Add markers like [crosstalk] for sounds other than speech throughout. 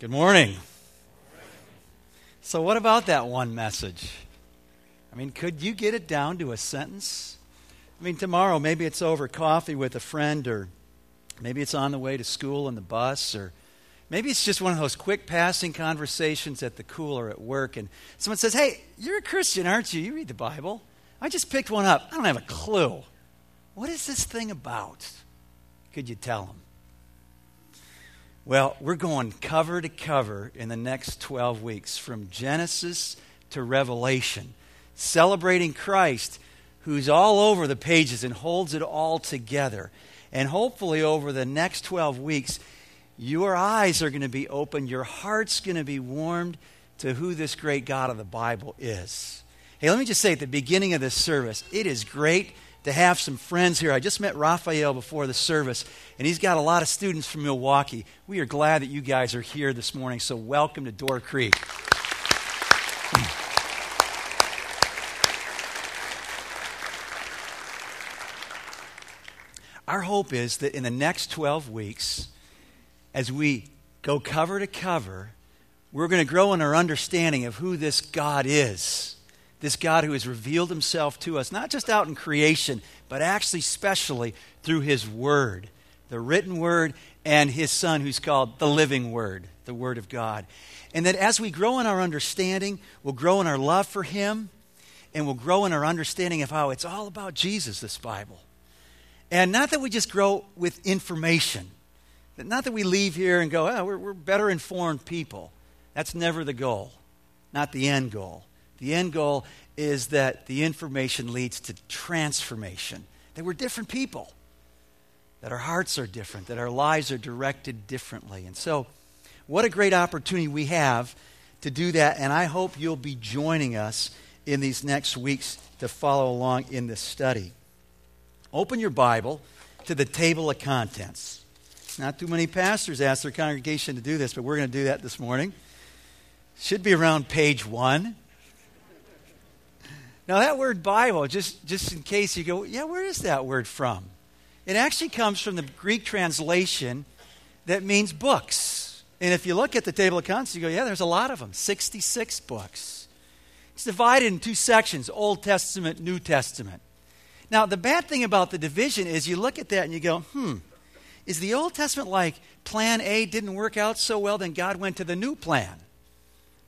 Good morning. So, what about that one message? I mean, could you get it down to a sentence? I mean, tomorrow maybe it's over coffee with a friend, or maybe it's on the way to school in the bus, or maybe it's just one of those quick passing conversations at the cooler at work, and someone says, Hey, you're a Christian, aren't you? You read the Bible. I just picked one up. I don't have a clue. What is this thing about? Could you tell them? Well, we're going cover to cover in the next 12 weeks from Genesis to Revelation, celebrating Christ who's all over the pages and holds it all together. And hopefully, over the next 12 weeks, your eyes are going to be open, your heart's going to be warmed to who this great God of the Bible is. Hey, let me just say at the beginning of this service, it is great to have some friends here. I just met Raphael before the service, and he's got a lot of students from Milwaukee. We are glad that you guys are here this morning, so welcome to Door Creek. [clears throat] Our hope is that in the next 12 weeks, as we go cover to cover, we're going to grow in our understanding of who this God is this God who has revealed himself to us, not just out in creation, but actually, specially through his word, the written word, and his son who's called the living word, the word of God. And that as we grow in our understanding, we'll grow in our love for him, and we'll grow in our understanding of how it's all about Jesus, this Bible. And not that we just grow with information, not that we leave here and go, oh, we're, we're better informed people. That's never the goal, not the end goal. The end goal is that the information leads to transformation, that we're different people, that our hearts are different, that our lives are directed differently. And so, what a great opportunity we have to do that. And I hope you'll be joining us in these next weeks to follow along in this study. Open your Bible to the table of contents. Not too many pastors ask their congregation to do this, but we're going to do that this morning. Should be around page one. Now, that word Bible, just, just in case you go, yeah, where is that word from? It actually comes from the Greek translation that means books. And if you look at the table of contents, you go, yeah, there's a lot of them 66 books. It's divided in two sections Old Testament, New Testament. Now, the bad thing about the division is you look at that and you go, hmm, is the Old Testament like plan A didn't work out so well, then God went to the new plan?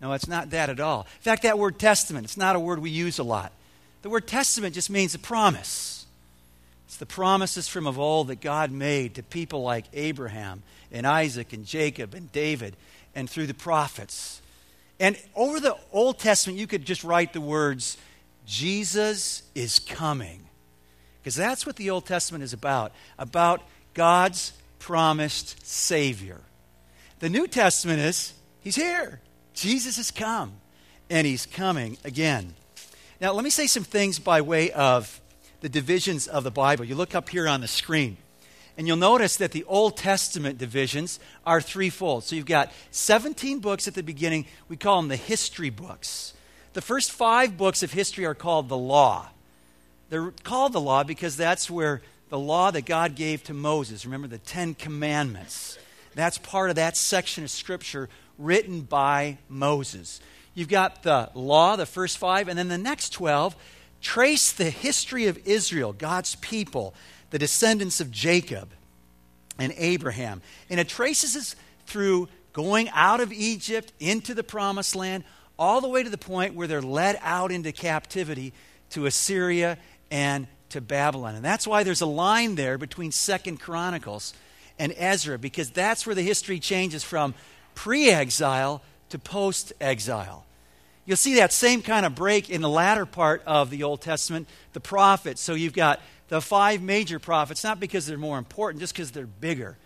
No, it's not that at all. In fact, that word testament, it's not a word we use a lot. The word testament just means a promise. It's the promises from of old that God made to people like Abraham and Isaac and Jacob and David and through the prophets. And over the Old Testament, you could just write the words, Jesus is coming. Because that's what the Old Testament is about about God's promised Savior. The New Testament is, He's here. Jesus has come, and he's coming again. Now, let me say some things by way of the divisions of the Bible. You look up here on the screen, and you'll notice that the Old Testament divisions are threefold. So you've got 17 books at the beginning. We call them the history books. The first five books of history are called the law. They're called the law because that's where the law that God gave to Moses, remember the Ten Commandments, that's part of that section of Scripture written by Moses. You've got the law, the first five, and then the next 12 trace the history of Israel, God's people, the descendants of Jacob and Abraham. And it traces us through going out of Egypt into the promised land, all the way to the point where they're led out into captivity to Assyria and to Babylon. And that's why there's a line there between Second Chronicles and Ezra, because that's where the history changes from pre exile to post exile. You'll see that same kind of break in the latter part of the Old Testament, the prophets. So you've got the five major prophets, not because they're more important, just because they're bigger.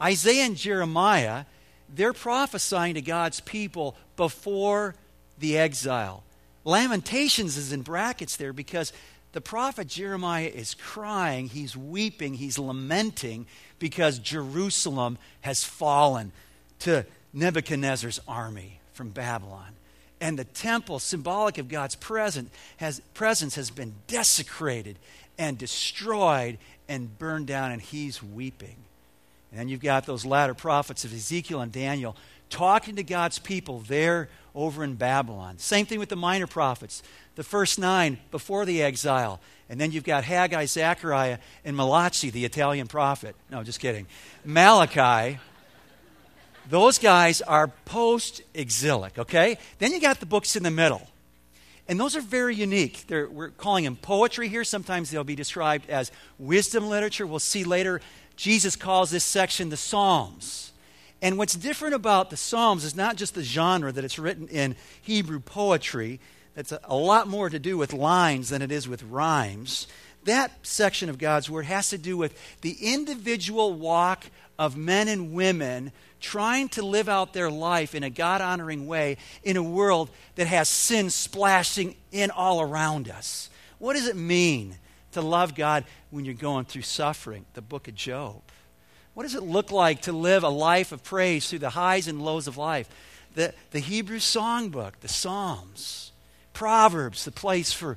Isaiah and Jeremiah, they're prophesying to God's people before the exile. Lamentations is in brackets there because the prophet Jeremiah is crying, he's weeping, he's lamenting because Jerusalem has fallen to Nebuchadnezzar's army from Babylon. And the temple, symbolic of God's presence, has, presence, has been desecrated and destroyed and burned down, and he's weeping. And then you've got those latter prophets of Ezekiel and Daniel talking to God's people there over in Babylon. Same thing with the minor prophets. The first nine before the exile. And then you've got Haggai, Zechariah, and Malachi, the Italian prophet. No, just kidding. Malachi. Those guys are post exilic, okay? Then you got the books in the middle. And those are very unique. They're, we're calling them poetry here. Sometimes they'll be described as wisdom literature. We'll see later, Jesus calls this section the Psalms. And what's different about the Psalms is not just the genre that it's written in Hebrew poetry, that's a, a lot more to do with lines than it is with rhymes. That section of God's Word has to do with the individual walk of men and women trying to live out their life in a God honoring way in a world that has sin splashing in all around us. What does it mean to love God when you're going through suffering? The book of Job. What does it look like to live a life of praise through the highs and lows of life? The, the Hebrew songbook, the Psalms, Proverbs, the place for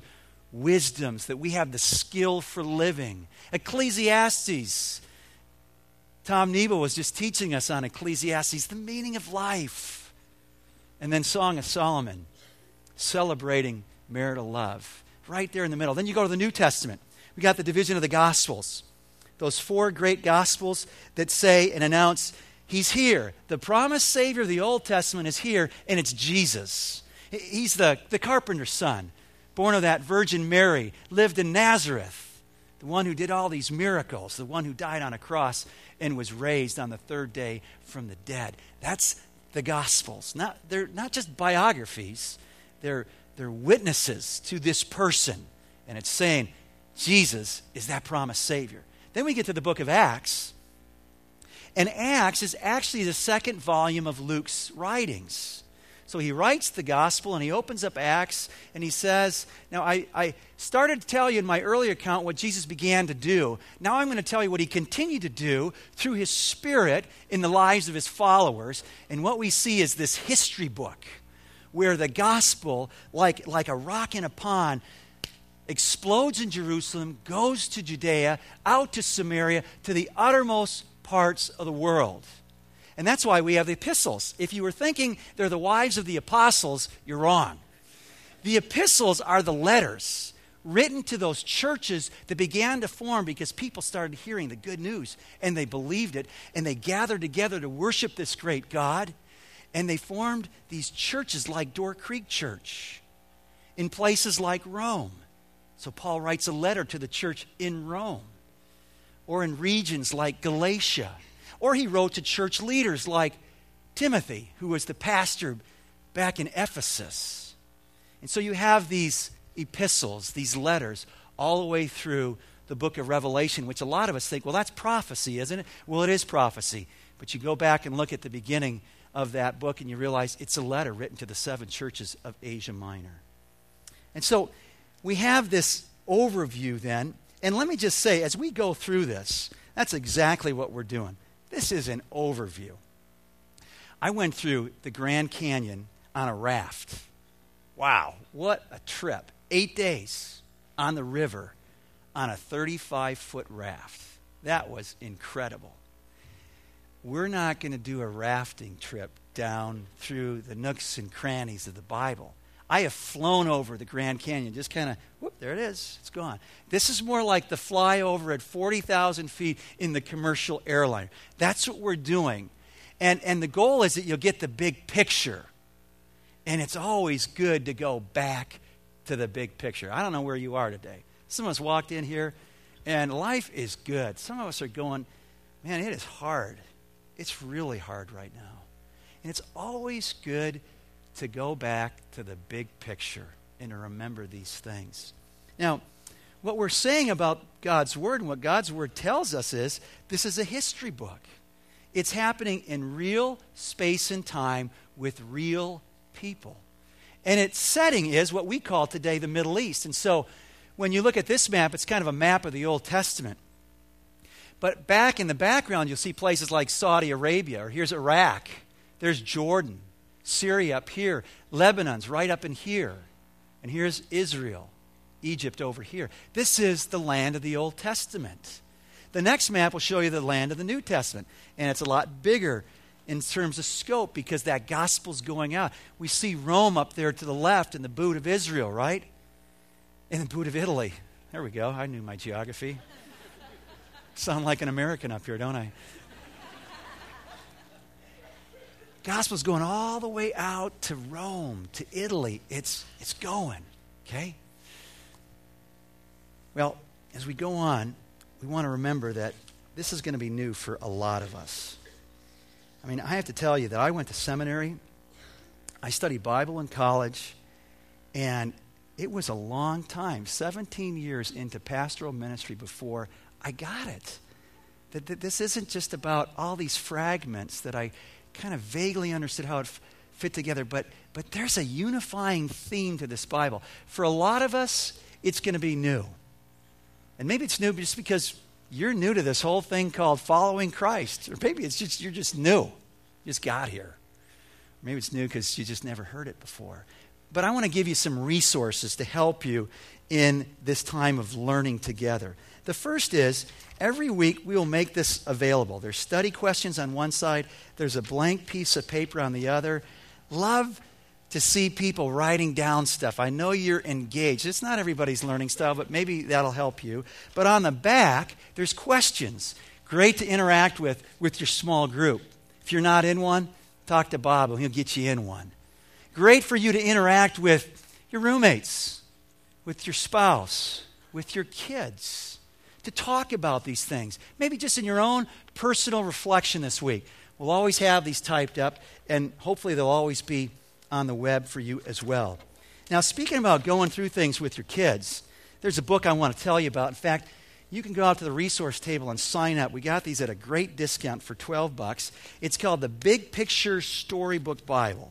wisdoms, that we have the skill for living. Ecclesiastes. Tom Nebo was just teaching us on Ecclesiastes, the meaning of life. And then Song of Solomon, celebrating marital love, right there in the middle. Then you go to the New Testament. We got the division of the Gospels those four great gospels that say and announce he's here. The promised Savior of the Old Testament is here, and it's Jesus. He's the, the carpenter's son, born of that Virgin Mary, lived in Nazareth, the one who did all these miracles, the one who died on a cross and was raised on the third day from the dead. That's the Gospels. Not, they're not just biographies, they're, they're witnesses to this person. And it's saying, Jesus is that promised Savior. Then we get to the book of Acts. And Acts is actually the second volume of Luke's writings. So he writes the gospel and he opens up Acts and he says, Now, I, I started to tell you in my earlier account what Jesus began to do. Now I'm going to tell you what he continued to do through his spirit in the lives of his followers. And what we see is this history book where the gospel, like, like a rock in a pond, explodes in Jerusalem, goes to Judea, out to Samaria, to the uttermost parts of the world. And that's why we have the epistles. If you were thinking they're the wives of the apostles, you're wrong. The epistles are the letters written to those churches that began to form because people started hearing the good news and they believed it and they gathered together to worship this great God. And they formed these churches like Door Creek Church in places like Rome so Paul writes a letter to the church in Rome or in regions like Galatia. Or he wrote to church leaders like Timothy, who was the pastor back in Ephesus. And so you have these epistles, these letters, all the way through the book of Revelation, which a lot of us think, well, that's prophecy, isn't it? Well, it is prophecy. But you go back and look at the beginning of that book and you realize it's a letter written to the seven churches of Asia Minor. And so we have this overview then. And let me just say, as we go through this, that's exactly what we're doing. This is an overview. I went through the Grand Canyon on a raft. Wow, what a trip. Eight days on the river on a 35 foot raft. That was incredible. We're not going to do a rafting trip down through the nooks and crannies of the Bible. I have flown over the Grand Canyon, just kind of, whoop, there it is, it's gone. This is more like the flyover at 40,000 feet in the commercial airliner. That's what we're doing. And, and the goal is that you'll get the big picture. And it's always good to go back to the big picture. I don't know where you are today. Some of us walked in here, and life is good. Some of us are going, man, it is hard. It's really hard right now. And it's always good to go back to the big picture and to remember these things. Now, what we're saying about God's Word and what God's Word tells us is this is a history book. It's happening in real space and time with real people. And its setting is what we call today the Middle East. And so when you look at this map, it's kind of a map of the Old Testament. But back in the background, you'll see places like Saudi Arabia, or here's Iraq, there's Jordan, Syria up here, Lebanon's right up in here. And here's Israel, Egypt over here. This is the land of the Old Testament. The next map will show you the land of the New Testament, and it's a lot bigger in terms of scope because that gospel's going out. We see Rome up there to the left and the boot of Israel, right? And the boot of Italy. There we go. I knew my geography. [laughs] Sound like an American up here, don't I? Gospel's going all the way out to Rome, to Italy. It's, it's going, okay? Well, as we go on, we want to remember that this is going to be new for a lot of us. I mean, I have to tell you that I went to seminary, I studied Bible in college, and it was a long time 17 years into pastoral ministry before I got it. That, that this isn't just about all these fragments that I kind of vaguely understood how it f- fit together, but, but there's a unifying theme to this Bible. For a lot of us, it's going to be new. And maybe it's new just because you're new to this whole thing called following Christ. Or maybe it's just you're just new. You just got here. Maybe it's new because you just never heard it before. But I want to give you some resources to help you in this time of learning together. The first is every week we will make this available. There's study questions on one side, there's a blank piece of paper on the other. Love to see people writing down stuff. I know you're engaged. It's not everybody's learning style, but maybe that'll help you. But on the back, there's questions. Great to interact with with your small group. If you're not in one, talk to Bob and he'll get you in one. Great for you to interact with your roommates, with your spouse, with your kids, to talk about these things. Maybe just in your own personal reflection this week. We'll always have these typed up, and hopefully they'll always be on the web for you as well. Now, speaking about going through things with your kids, there's a book I want to tell you about. In fact, you can go out to the resource table and sign up. We got these at a great discount for 12 bucks. It's called the Big Picture Storybook Bible.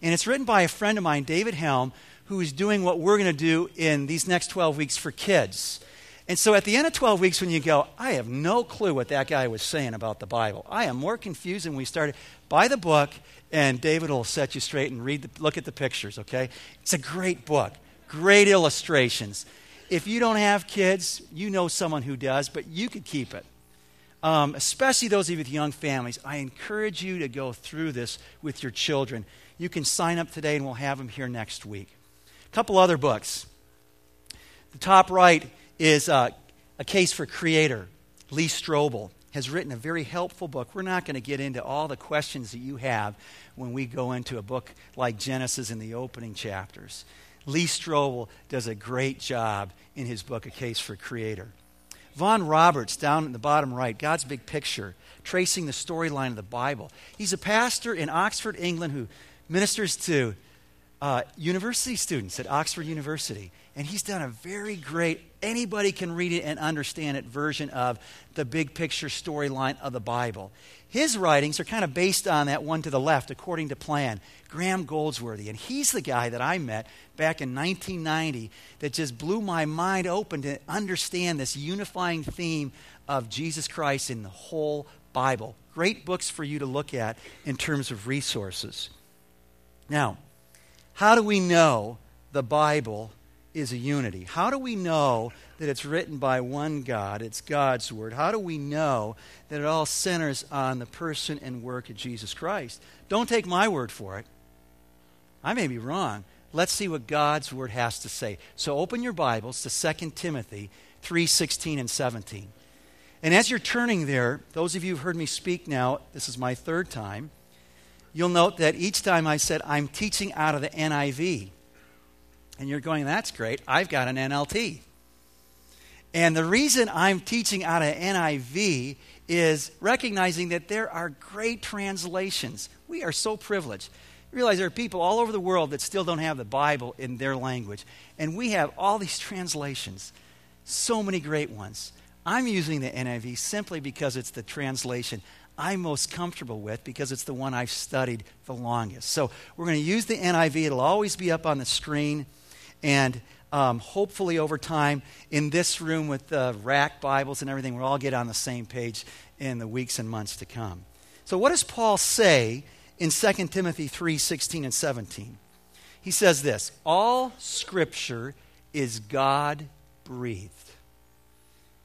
And it's written by a friend of mine, David Helm, who is doing what we're going to do in these next 12 weeks for kids. And so at the end of 12 weeks, when you go, I have no clue what that guy was saying about the Bible, I am more confused than we started. Buy the book, and David will set you straight and read the, look at the pictures, okay? It's a great book, great illustrations. If you don't have kids, you know someone who does, but you could keep it. Um, especially those of you with young families, I encourage you to go through this with your children. You can sign up today, and we'll have them here next week. A couple other books. The top right is uh, A Case for Creator. Lee Strobel has written a very helpful book. We're not going to get into all the questions that you have when we go into a book like Genesis in the opening chapters. Lee Strobel does a great job in his book, A Case for Creator. Vaughan Roberts, down in the bottom right, God's Big Picture, tracing the storyline of the Bible. He's a pastor in Oxford, England, who ministers to uh, university students at Oxford University. And he's done a very great, anybody can read it and understand it version of the big picture storyline of the Bible. His writings are kind of based on that one to the left, according to plan, Graham Goldsworthy. And he's the guy that I met back in 1990 that just blew my mind open to understand this unifying theme of Jesus Christ in the whole Bible. Great books for you to look at in terms of resources. Now, how do we know the Bible is a unity. How do we know that it's written by one God? It's God's Word. How do we know that it all centers on the person and work of Jesus Christ? Don't take my word for it. I may be wrong. Let's see what God's Word has to say. So open your Bibles to 2 Timothy 3:16 and 17. And as you're turning there, those of you who've heard me speak now, this is my third time, you'll note that each time I said, I'm teaching out of the NIV. And you're going, that's great. I've got an NLT. And the reason I'm teaching out of NIV is recognizing that there are great translations. We are so privileged. You realize there are people all over the world that still don't have the Bible in their language. And we have all these translations, so many great ones. I'm using the NIV simply because it's the translation I'm most comfortable with because it's the one I've studied the longest. So we're going to use the NIV. It'll always be up on the screen. And um, hopefully, over time, in this room with the rack Bibles and everything, we'll all get on the same page in the weeks and months to come. So, what does Paul say in 2 Timothy 3 16 and 17? He says this All scripture is God breathed.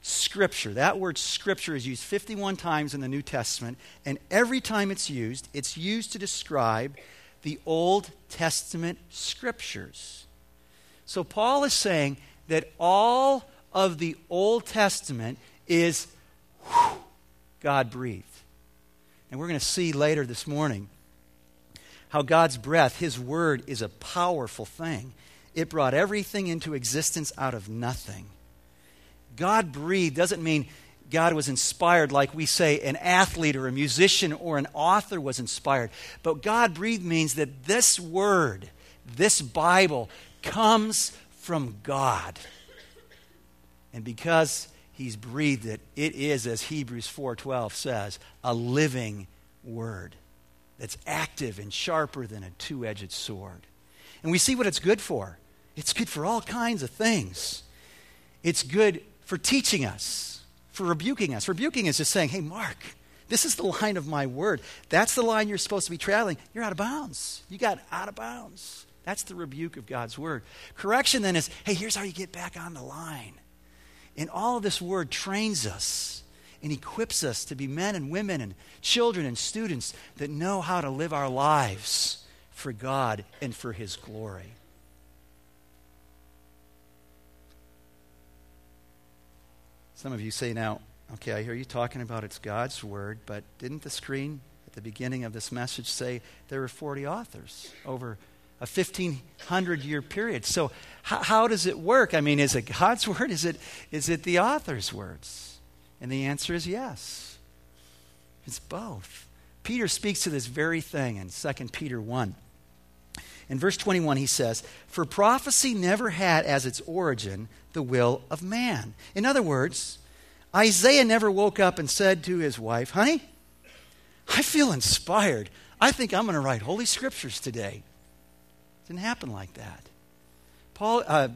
Scripture. That word Scripture is used 51 times in the New Testament, and every time it's used, it's used to describe the Old Testament Scriptures. So Paul is saying that all of the Old Testament is God breathed. And we're going to see later this morning how God's breath, His Word, is a powerful thing. It brought everything into existence out of nothing. God breathed doesn't mean God was inspired like we say an athlete or a musician or an author was inspired. But God breathed means that this word, this Bible, comes from God. And because he's breathed it, it is as Hebrews 4:12 says, a living word that's active and sharper than a two-edged sword. And we see what it's good for. It's good for all kinds of things. It's good for teaching us, for rebuking us. Rebuking is just saying, hey, Mark, this is the line of my word. That's the line you're supposed to be traveling. You're out of bounds. You got out of bounds. That's the rebuke of God's word. Correction then is, hey, here's how you get back on the line. And all of this word trains us and equips us to be men and women and children and students that know how to live our lives for God and for His glory. Some of you say now, okay, I hear you talking about it's God's word, but didn't the screen at the beginning of this message say there were 40 authors over a 1500 year period? So, how, how does it work? I mean, is it God's [laughs] word? Is it, is it the author's words? And the answer is yes. It's both. Peter speaks to this very thing in 2 Peter 1. In verse 21, he says, For prophecy never had as its origin the will of man. In other words, Isaiah never woke up and said to his wife, Honey, I feel inspired. I think I'm going to write Holy Scriptures today. It didn't happen like that. Paul, uh,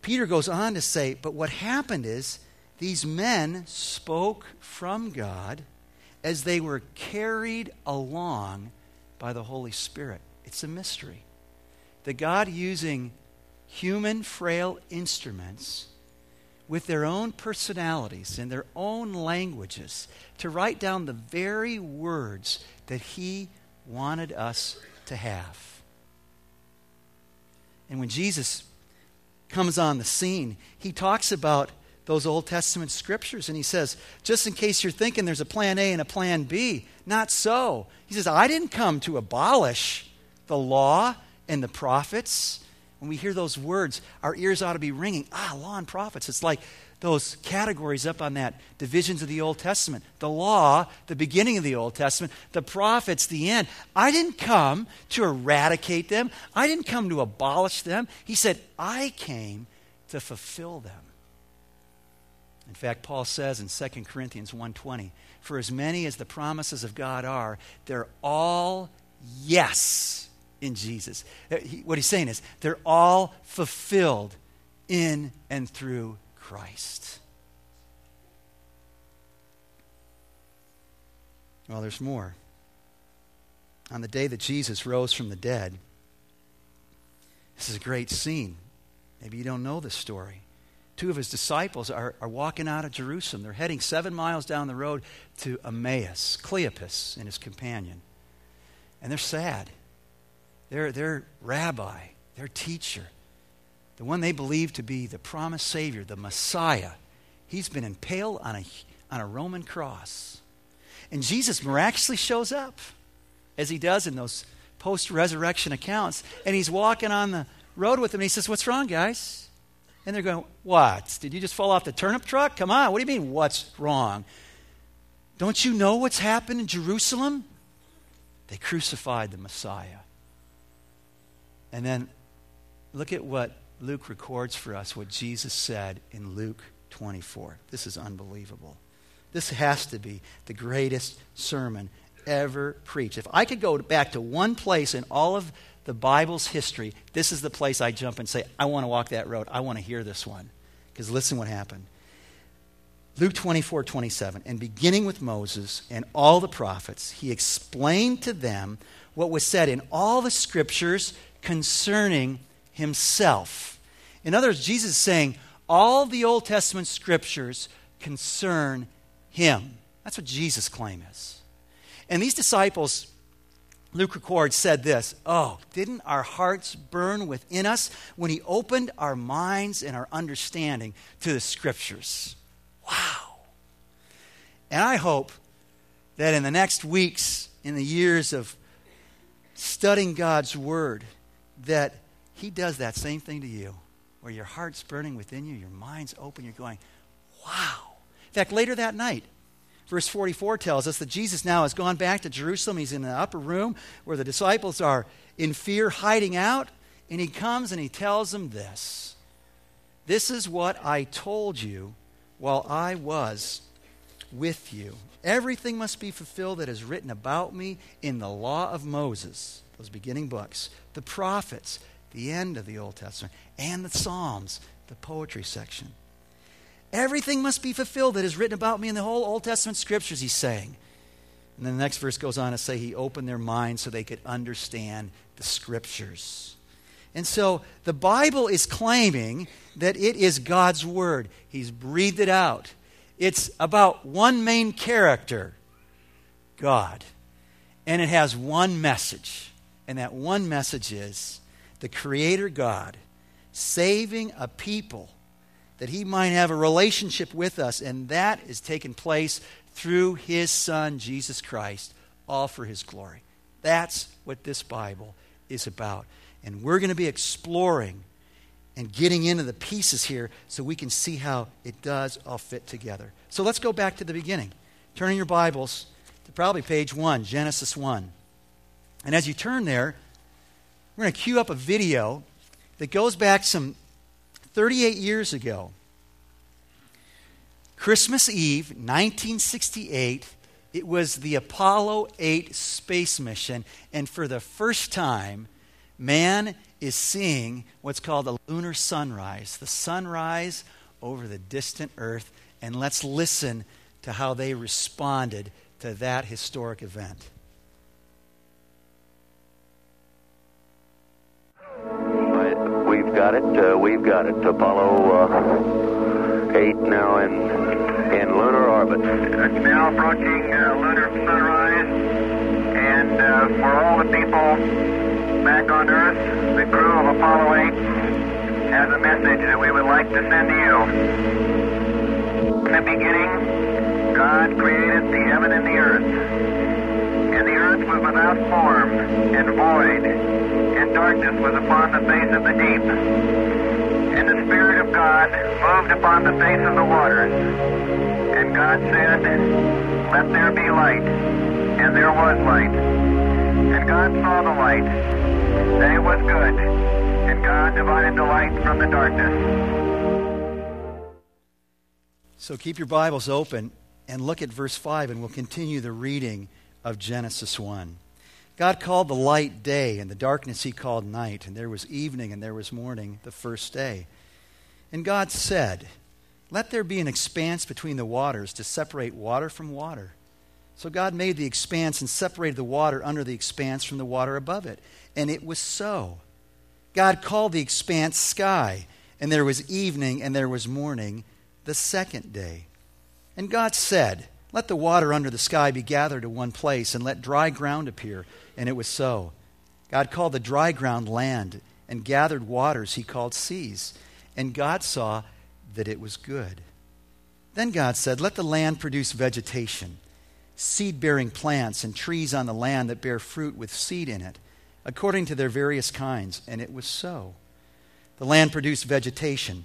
Peter goes on to say, But what happened is these men spoke from God as they were carried along by the Holy Spirit. It's a mystery. The God using human, frail instruments with their own personalities and their own languages to write down the very words that He wanted us to have. And when Jesus comes on the scene, He talks about those Old Testament scriptures. And he says, just in case you're thinking there's a plan A and a plan B, not so. He says, I didn't come to abolish the law and the prophets. When we hear those words, our ears ought to be ringing. Ah, law and prophets. It's like those categories up on that divisions of the Old Testament. The law, the beginning of the Old Testament, the prophets, the end. I didn't come to eradicate them, I didn't come to abolish them. He said, I came to fulfill them. In fact, Paul says in 2 Corinthians 1:20, "For as many as the promises of God are, they're all yes in Jesus." Uh, what he's saying is they're all fulfilled in and through Christ. Well, there's more. On the day that Jesus rose from the dead, this is a great scene. Maybe you don't know this story two of his disciples are, are walking out of Jerusalem. They're heading seven miles down the road to Emmaus, Cleopas and his companion. And they're sad. Their, their rabbi, their teacher, the one they believe to be the promised Savior, the Messiah, he's been impaled on a, on a Roman cross. And Jesus miraculously shows up, as he does in those post resurrection accounts. And he's walking on the road with them. And he says, What's wrong, guys? And they're going, What? Did you just fall off the turnip truck? Come on. What do you mean, what's wrong? Don't you know what's happened in Jerusalem? They crucified the Messiah. And then look at what Luke records for us, what Jesus said in Luke 24. This is unbelievable. This has to be the greatest sermon ever preached. If I could go back to one place in all of the Bible's history, this is the place I jump and say, I want to walk that road. I want to hear this one. Because listen what happened. Luke 24, 27. And beginning with Moses and all the prophets, he explained to them what was said in all the scriptures concerning himself. In other words, Jesus is saying, All the Old Testament scriptures concern him. That's what Jesus' claim is. And these disciples, Luke records, said this Oh, didn't our hearts burn within us when he opened our minds and our understanding to the scriptures? Wow. And I hope that in the next weeks, in the years of studying God's Word, that He does that same thing to you, where your heart's burning within you, your mind's open, you're going, wow. In fact, later that night, verse 44 tells us that Jesus now has gone back to Jerusalem. He's in the upper room where the disciples are in fear, hiding out, and He comes and He tells them this This is what I told you while I was with you. Everything must be fulfilled that is written about me in the law of Moses, those beginning books, the prophets, the end of the Old Testament, and the Psalms, the poetry section. Everything must be fulfilled that is written about me in the whole Old Testament scriptures, he's saying. And then the next verse goes on to say he opened their minds so they could understand the scriptures. And so the Bible is claiming that it is God's word. He's breathed it out. It's about one main character, God. And it has one message. And that one message is the Creator God saving a people that He might have a relationship with us. And that is taking place through His Son, Jesus Christ, all for His glory. That's what this Bible is about. And we're going to be exploring and getting into the pieces here so we can see how it does all fit together. So let's go back to the beginning. Turning your Bibles to probably page 1, Genesis 1. And as you turn there, we're going to cue up a video that goes back some 38 years ago. Christmas Eve, 1968, it was the Apollo 8 space mission, and for the first time, man is seeing what's called a lunar sunrise, the sunrise over the distant Earth. And let's listen to how they responded to that historic event. We've got it. Uh, we've got it. Apollo uh, 8 now in in lunar orbit. It's now approaching uh, lunar sunrise, and uh, for all the people back on Earth, the crew of Apollo 8 has a message that we would like to send to you. In the beginning, God created the heaven and the earth. And the earth was without form and void, and darkness was upon the face of the deep. And the Spirit of God moved upon the face of the waters. And God said, Let there be light. And there was light. And God saw the light, that it was good, and God divided the light from the darkness. So keep your Bibles open and look at verse 5, and we'll continue the reading of Genesis 1. God called the light day, and the darkness he called night, and there was evening and there was morning the first day. And God said, Let there be an expanse between the waters to separate water from water. So God made the expanse and separated the water under the expanse from the water above it. And it was so. God called the expanse sky, and there was evening and there was morning the second day. And God said, Let the water under the sky be gathered to one place, and let dry ground appear. And it was so. God called the dry ground land, and gathered waters he called seas. And God saw that it was good. Then God said, Let the land produce vegetation, seed bearing plants, and trees on the land that bear fruit with seed in it according to their various kinds, and it was so. The land produced vegetation,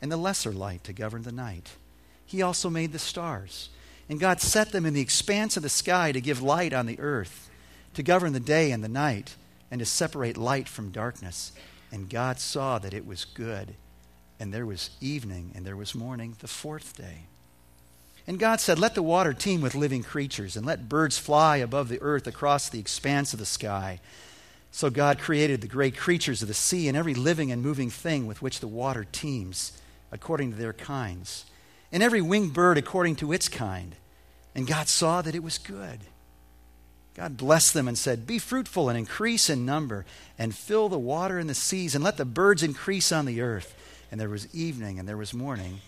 and the lesser light to govern the night. He also made the stars. And God set them in the expanse of the sky to give light on the earth, to govern the day and the night, and to separate light from darkness. And God saw that it was good. and there was evening, and there was morning, the fourth day. And God said, Let the water teem with living creatures, and let birds fly above the earth across the expanse of the sky. So God created the great creatures of the sea and every living and moving thing with which the water teems, according to their kinds, and every winged bird according to its kind. And God saw that it was good. God blessed them and said, Be fruitful and increase in number, and fill the water in the seas, and let the birds increase on the earth. And there was evening and there was morning,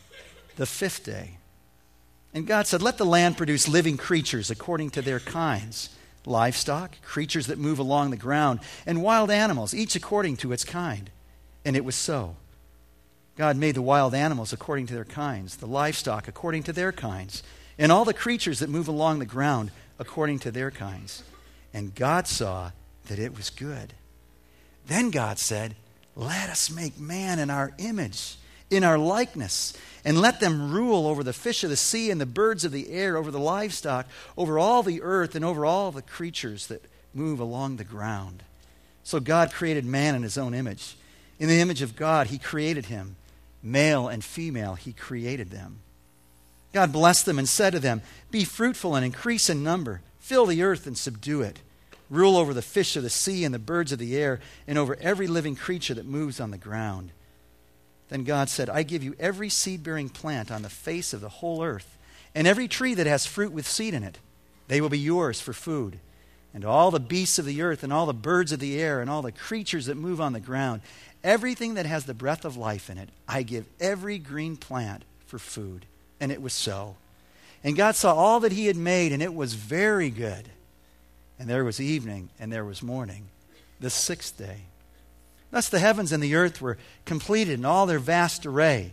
the fifth day. And God said, Let the land produce living creatures according to their kinds livestock, creatures that move along the ground, and wild animals, each according to its kind. And it was so. God made the wild animals according to their kinds, the livestock according to their kinds, and all the creatures that move along the ground according to their kinds. And God saw that it was good. Then God said, Let us make man in our image, in our likeness, and let them rule over the fish of the sea and the birds of the air, over the livestock, over all the earth, and over all the creatures that move along the ground. So God created man in his own image. In the image of God, he created him. Male and female, he created them. God blessed them and said to them, Be fruitful and increase in number, fill the earth and subdue it. Rule over the fish of the sea and the birds of the air, and over every living creature that moves on the ground. Then God said, I give you every seed bearing plant on the face of the whole earth, and every tree that has fruit with seed in it. They will be yours for food. And all the beasts of the earth, and all the birds of the air, and all the creatures that move on the ground, everything that has the breath of life in it, I give every green plant for food. And it was so. And God saw all that He had made, and it was very good. And there was evening, and there was morning, the sixth day. Thus the heavens and the earth were completed in all their vast array.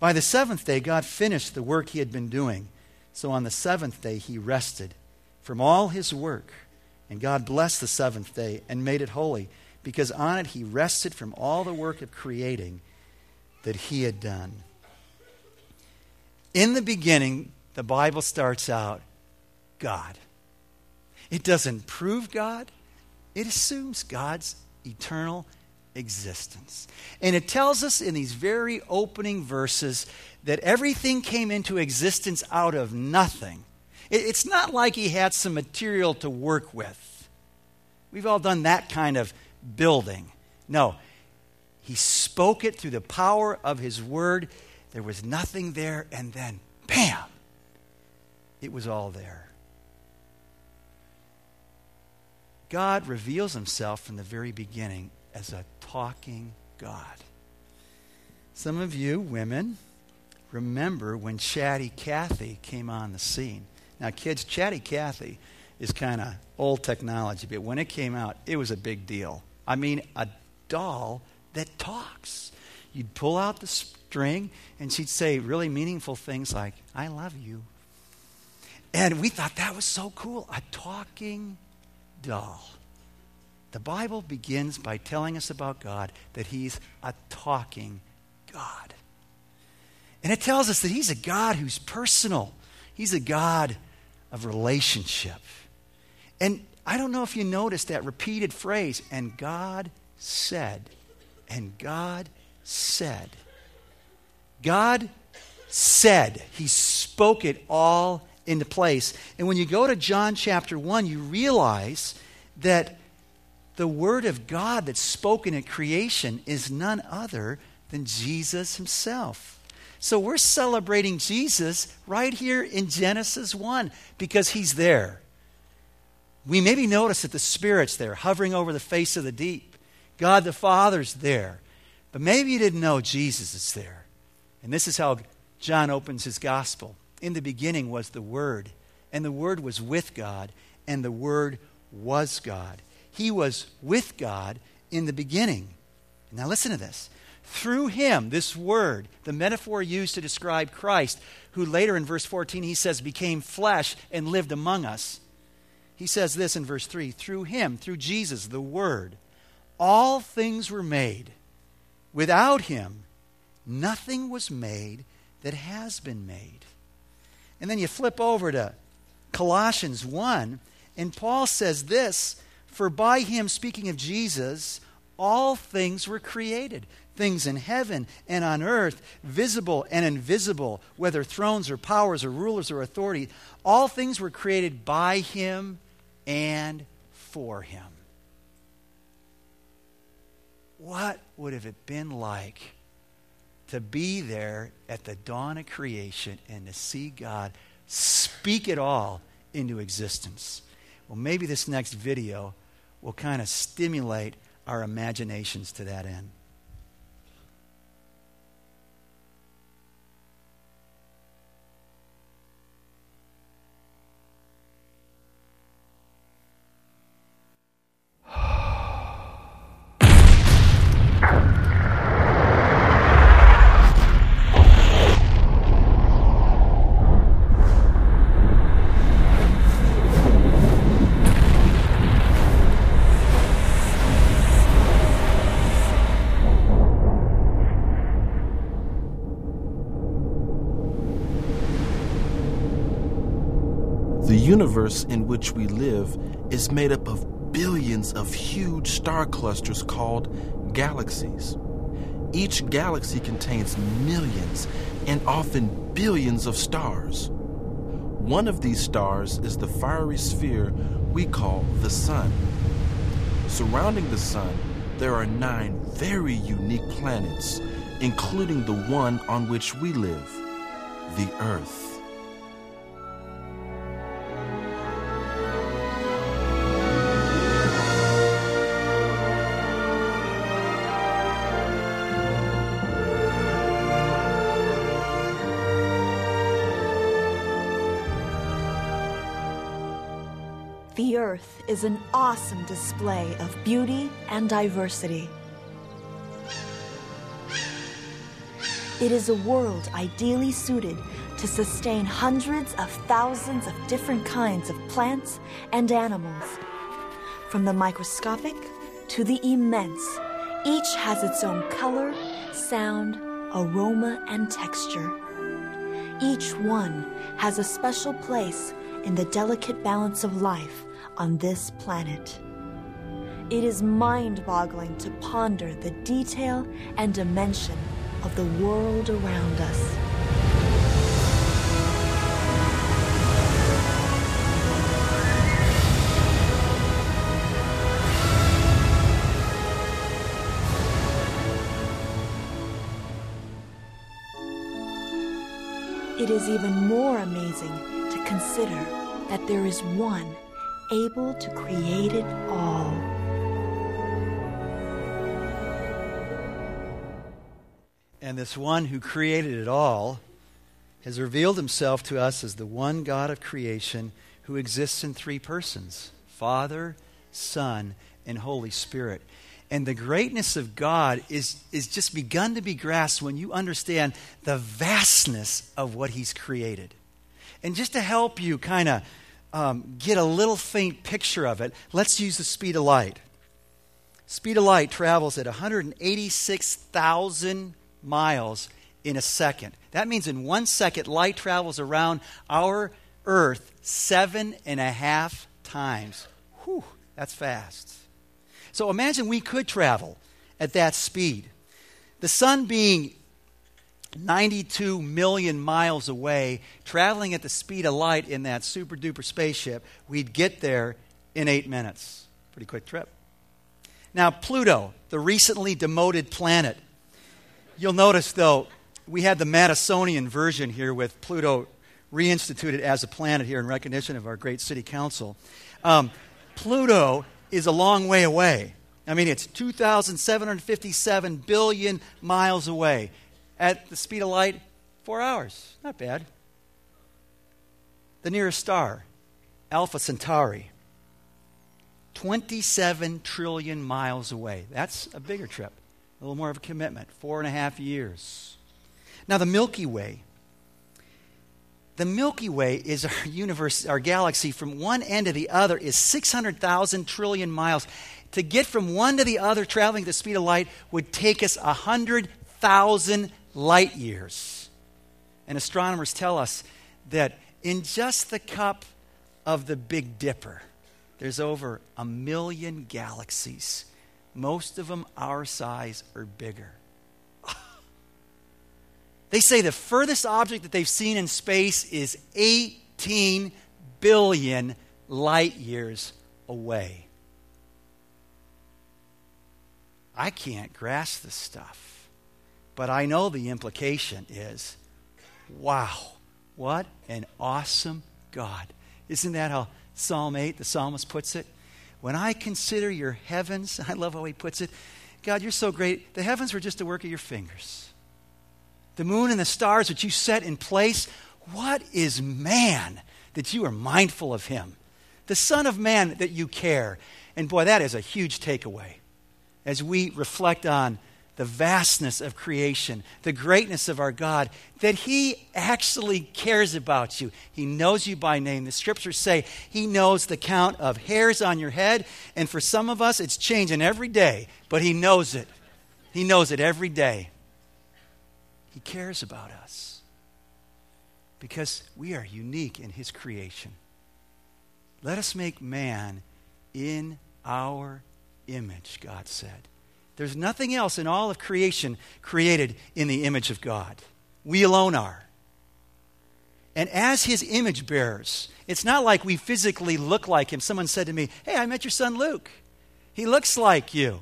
By the seventh day, God finished the work He had been doing. So on the seventh day, He rested from all His work. And God blessed the seventh day and made it holy, because on it He rested from all the work of creating that He had done. In the beginning, the Bible starts out God. It doesn't prove God, it assumes God's eternal existence. And it tells us in these very opening verses that everything came into existence out of nothing. It's not like he had some material to work with. We've all done that kind of building. No, he spoke it through the power of his word. There was nothing there, and then, bam, it was all there. God reveals himself from the very beginning as a talking God. Some of you women remember when Chatty Cathy came on the scene. Now, kids, Chatty Cathy is kind of old technology, but when it came out, it was a big deal. I mean, a doll that talks. You'd pull out the string, and she'd say really meaningful things like, I love you. And we thought that was so cool a talking doll. The Bible begins by telling us about God that He's a talking God. And it tells us that He's a God who's personal, He's a God of relationship. And I don't know if you noticed that repeated phrase, and God said, and God said. God said, He spoke it all into place. And when you go to John chapter 1, you realize that the Word of God that's spoken at creation is none other than Jesus Himself. So we're celebrating Jesus right here in Genesis 1 because He's there. We maybe notice that the Spirit's there, hovering over the face of the deep. God the Father's there. But maybe you didn't know Jesus is there. And this is how John opens his gospel. In the beginning was the Word, and the Word was with God, and the Word was God. He was with God in the beginning. Now, listen to this. Through him, this word, the metaphor used to describe Christ, who later in verse 14 he says became flesh and lived among us. He says this in verse 3 through him, through Jesus, the Word, all things were made. Without him, nothing was made that has been made. And then you flip over to Colossians 1, and Paul says this for by him, speaking of Jesus, all things were created things in heaven and on earth, visible and invisible, whether thrones or powers or rulers or authority. All things were created by him and for him. What would have it been like to be there at the dawn of creation and to see God speak it all into existence? Well, maybe this next video will kind of stimulate our imaginations to that end. Universe in which we live is made up of billions of huge star clusters called galaxies. Each galaxy contains millions and often billions of stars. One of these stars is the fiery sphere we call the Sun. Surrounding the Sun, there are nine very unique planets, including the one on which we live, the Earth. Earth is an awesome display of beauty and diversity. It is a world ideally suited to sustain hundreds of thousands of different kinds of plants and animals. From the microscopic to the immense, each has its own color, sound, aroma, and texture. Each one has a special place in the delicate balance of life on this planet. It is mind boggling to ponder the detail and dimension of the world around us. It is even more amazing to consider that there is one able to create it all. And this one who created it all has revealed himself to us as the one God of creation who exists in three persons Father, Son, and Holy Spirit. And the greatness of God is, is just begun to be grasped when you understand the vastness of what He's created. And just to help you kind of um, get a little faint picture of it, let's use the speed of light. Speed of light travels at 186,000 miles in a second. That means in one second, light travels around our Earth seven and a half times. Whew, that's fast. So imagine we could travel at that speed. The sun being 92 million miles away, traveling at the speed of light in that super duper spaceship, we'd get there in eight minutes. Pretty quick trip. Now, Pluto, the recently demoted planet. You'll notice, though, we had the Madisonian version here with Pluto reinstituted as a planet here in recognition of our great city council. Um, Pluto is a long way away. I mean, it's 2,757 billion miles away at the speed of light, four hours. Not bad. The nearest star, Alpha Centauri, 27 trillion miles away. That's a bigger trip, a little more of a commitment, four and a half years. Now, the Milky Way. The Milky Way is our [laughs] universe, our galaxy, from one end to the other is 600,000 trillion miles. To get from one to the other, traveling at the speed of light, would take us 100,000 light years. And astronomers tell us that in just the cup of the Big Dipper, there's over a million galaxies most of them our size or bigger. [laughs] They say the furthest object that they've seen in space is 18 billion light years away. I can't grasp this stuff, but I know the implication is wow, what an awesome God. Isn't that how Psalm 8, the psalmist puts it? When I consider your heavens, [laughs] I love how he puts it. God, you're so great. The heavens were just a work of your fingers. The moon and the stars that you set in place. What is man that you are mindful of him? The Son of Man that you care. And boy, that is a huge takeaway as we reflect on the vastness of creation, the greatness of our God, that He actually cares about you. He knows you by name. The scriptures say He knows the count of hairs on your head, and for some of us, it's changing every day, but He knows it. He knows it every day. He cares about us because we are unique in His creation. Let us make man in our image, God said. There's nothing else in all of creation created in the image of God. We alone are. And as his image bearers, it's not like we physically look like him. Someone said to me, Hey, I met your son Luke. He looks like you,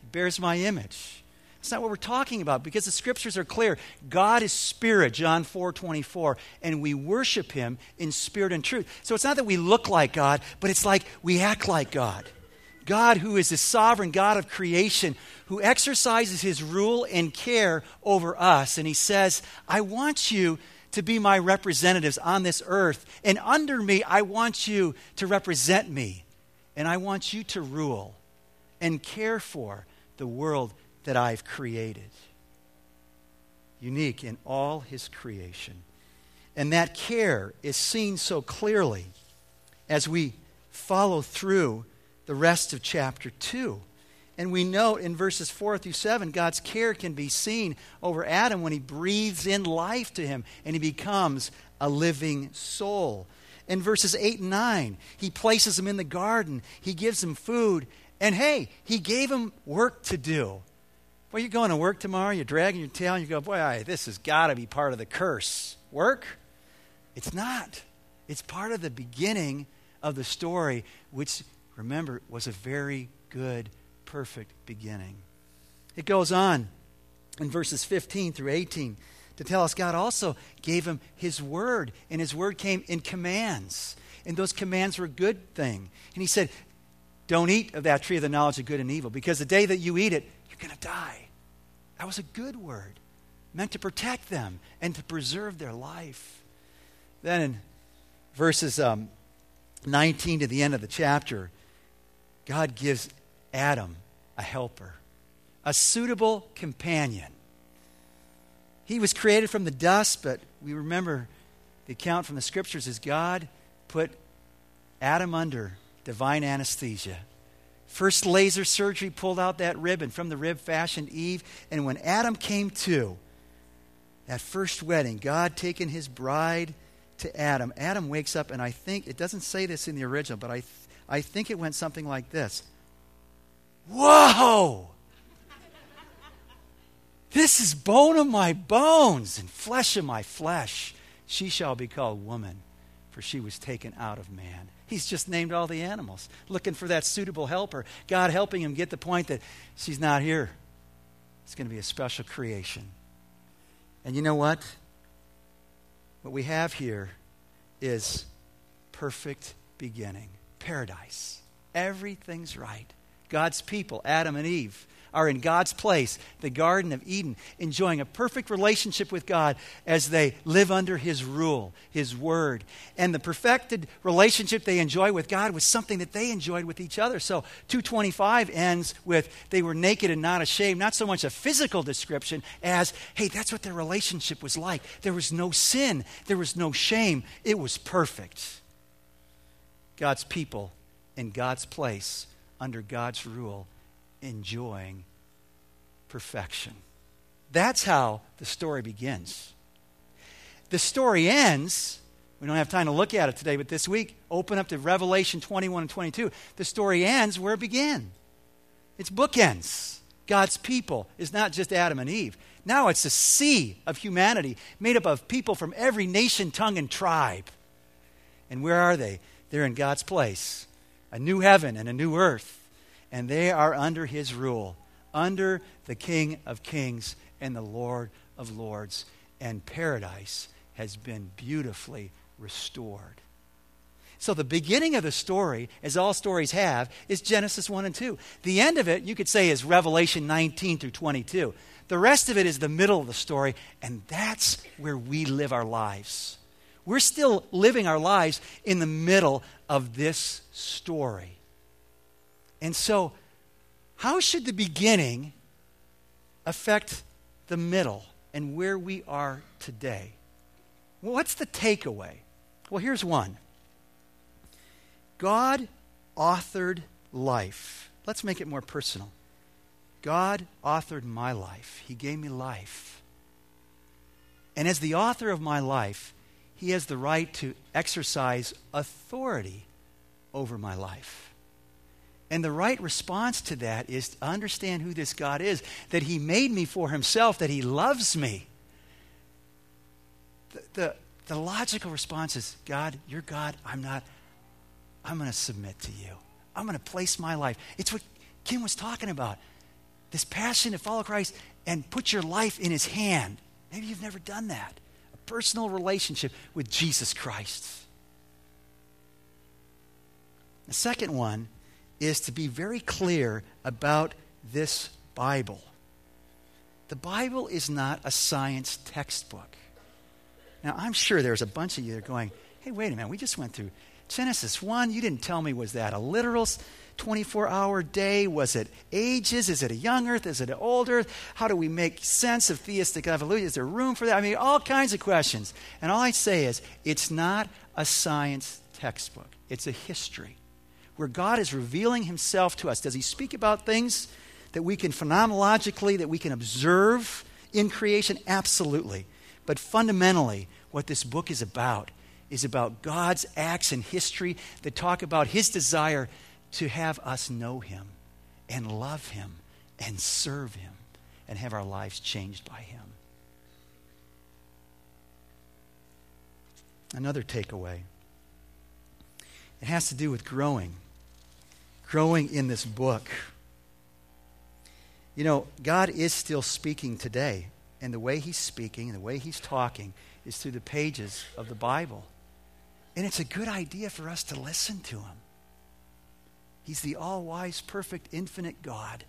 he bears my image. It's not what we're talking about because the scriptures are clear. God is spirit, John 4 24, and we worship him in spirit and truth. So it's not that we look like God, but it's like we act like God. God, who is the sovereign God of creation, who exercises his rule and care over us. And he says, I want you to be my representatives on this earth. And under me, I want you to represent me. And I want you to rule and care for the world that I've created. Unique in all his creation. And that care is seen so clearly as we follow through the rest of chapter 2. And we note in verses 4 through 7, God's care can be seen over Adam when he breathes in life to him and he becomes a living soul. In verses 8 and 9, he places him in the garden, he gives him food, and hey, he gave him work to do. Well, you're going to work tomorrow, you're dragging your tail, and you go, boy, this has got to be part of the curse. Work? It's not. It's part of the beginning of the story, which remember, was a very good, perfect beginning. It goes on in verses 15 through 18 to tell us God also gave him his word, and his word came in commands. And those commands were a good thing. And he said, Don't eat of that tree of the knowledge of good and evil, because the day that you eat it, you're going to die. That was a good word, meant to protect them and to preserve their life. Then in verses um, 19 to the end of the chapter, God gives Adam a helper, a suitable companion. He was created from the dust, but we remember the account from the scriptures is God put Adam under divine anesthesia. First laser surgery pulled out that rib, and from the rib fashioned Eve. And when Adam came to, that first wedding, God taking his bride to Adam, Adam wakes up, and I think, it doesn't say this in the original, but I I think it went something like this Whoa! This is bone of my bones and flesh of my flesh. She shall be called woman, for she was taken out of man. He's just named all the animals, looking for that suitable helper. God helping him get the point that she's not here. It's going to be a special creation. And you know what? What we have here is perfect beginning paradise. Everything's right. God's people, Adam and Eve, are in God's place, the Garden of Eden, enjoying a perfect relationship with God as they live under His rule, His word. And the perfected relationship they enjoy with God was something that they enjoyed with each other. So 225 ends with they were naked and not ashamed, not so much a physical description as, hey, that's what their relationship was like. There was no sin, there was no shame, it was perfect. God's people in God's place under God's rule, enjoying perfection. That's how the story begins. The story ends. We don't have time to look at it today, but this week, open up to Revelation 21 and 22. The story ends where it began. It's bookends. God's people is not just Adam and Eve. Now it's a sea of humanity made up of people from every nation, tongue, and tribe. And where are they? They're in God's place a new heaven and a new earth. And they are under his rule, under the King of kings and the Lord of lords. And paradise has been beautifully restored. So, the beginning of the story, as all stories have, is Genesis 1 and 2. The end of it, you could say, is Revelation 19 through 22. The rest of it is the middle of the story, and that's where we live our lives. We're still living our lives in the middle of this story. And so, how should the beginning affect the middle and where we are today? Well, what's the takeaway? Well, here's one God authored life. Let's make it more personal. God authored my life, He gave me life. And as the author of my life, He has the right to exercise authority over my life. And the right response to that is to understand who this God is, that He made me for Himself, that He loves me. The, the, the logical response is God, you're God, I'm not. I'm going to submit to you. I'm going to place my life. It's what Kim was talking about this passion to follow Christ and put your life in His hand. Maybe you've never done that. Personal relationship with Jesus Christ. The second one is to be very clear about this Bible. The Bible is not a science textbook. Now, I'm sure there's a bunch of you that are going, hey, wait a minute, we just went through Genesis 1. You didn't tell me, was that a literal 24 hour day? Was it ages? Is it a young earth? Is it an old earth? How do we make sense of theistic evolution? Is there room for that? I mean, all kinds of questions. And all I say is, it's not a science textbook, it's a history where God is revealing himself to us. Does he speak about things that we can phenomenologically, that we can observe in creation? Absolutely. But fundamentally, what this book is about is about God's acts in history that talk about his desire to have us know him and love him and serve him and have our lives changed by him. Another takeaway it has to do with growing growing in this book. You know, God is still speaking today, and the way He's speaking and the way He's talking is through the pages of the Bible. And it's a good idea for us to listen to Him. He's the all wise, perfect, infinite God.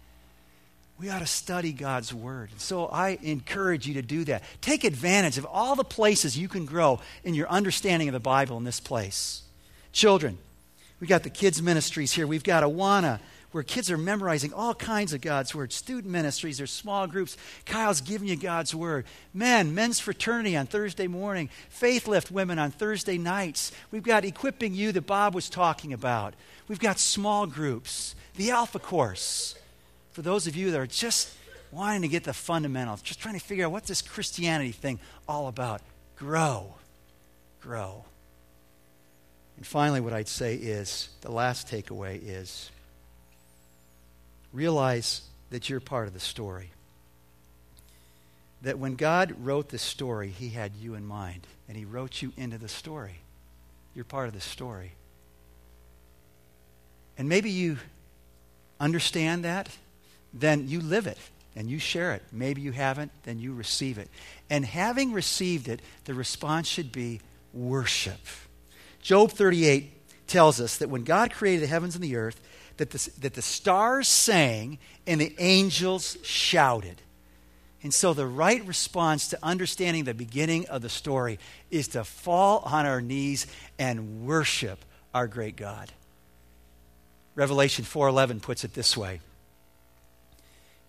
We ought to study God's Word. So I encourage you to do that. Take advantage of all the places you can grow in your understanding of the Bible in this place. Children, we've got the kids' ministries here. We've got Awana, where kids are memorizing all kinds of God's Word. Student ministries, there's small groups. Kyle's giving you God's Word. Men, men's fraternity on Thursday morning. Faith Lift women on Thursday nights. We've got equipping you that Bob was talking about. We've got small groups. The Alpha Course. For those of you that are just wanting to get the fundamentals, just trying to figure out what's this Christianity thing all about. Grow. Grow. And finally, what I'd say is the last takeaway is realize that you're part of the story. That when God wrote this story, He had you in mind, and He wrote you into the story. You're part of the story. And maybe you understand that, then you live it and you share it. Maybe you haven't, then you receive it. And having received it, the response should be worship. Job 38 tells us that when God created the heavens and the earth, that the, that the stars sang and the angels shouted. And so, the right response to understanding the beginning of the story is to fall on our knees and worship our great God. Revelation 4:11 puts it this way: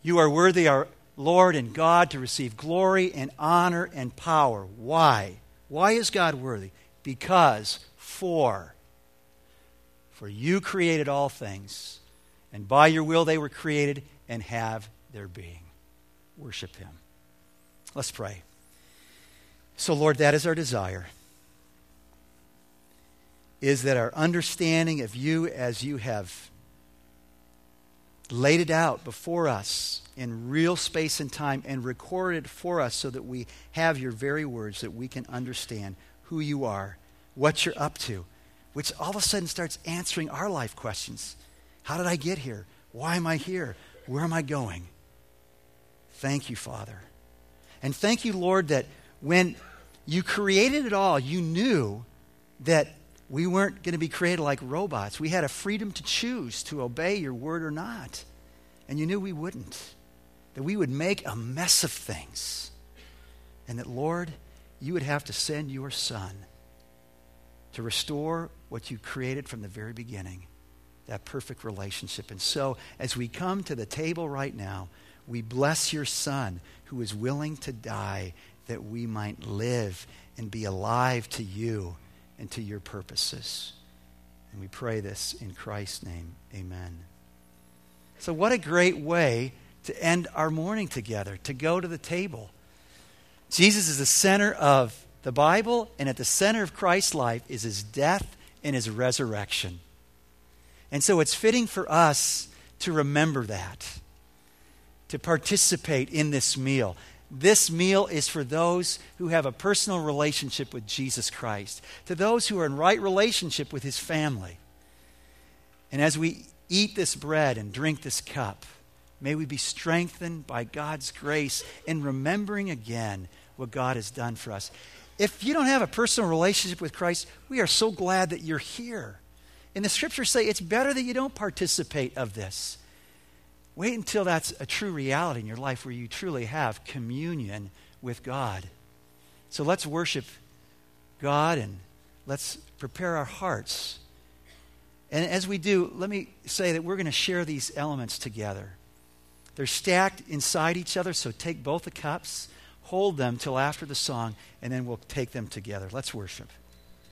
You are worthy, our Lord and God, to receive glory and honor and power. Why? Why is God worthy? Because for. For you created all things, and by your will they were created and have their being. Worship Him. Let's pray. So, Lord, that is our desire. Is that our understanding of you as you have laid it out before us in real space and time and recorded for us so that we have your very words that we can understand who you are, what you're up to, which all of a sudden starts answering our life questions. How did I get here? Why am I here? Where am I going? Thank you, Father. And thank you, Lord, that when you created it all, you knew that we weren't going to be created like robots. We had a freedom to choose to obey your word or not. And you knew we wouldn't. That we would make a mess of things. And that, Lord, you would have to send your son to restore what you created from the very beginning that perfect relationship. And so, as we come to the table right now, we bless your son who is willing to die that we might live and be alive to you and to your purposes. And we pray this in Christ's name. Amen. So, what a great way to end our morning together, to go to the table. Jesus is the center of the Bible, and at the center of Christ's life is his death and his resurrection. And so it's fitting for us to remember that, to participate in this meal. This meal is for those who have a personal relationship with Jesus Christ, to those who are in right relationship with his family. And as we eat this bread and drink this cup, may we be strengthened by God's grace in remembering again what God has done for us. If you don't have a personal relationship with Christ, we are so glad that you're here. And the scriptures say it's better that you don't participate of this. Wait until that's a true reality in your life where you truly have communion with God. So let's worship God and let's prepare our hearts. And as we do, let me say that we're going to share these elements together. They're stacked inside each other, so take both the cups, hold them till after the song, and then we'll take them together. Let's worship.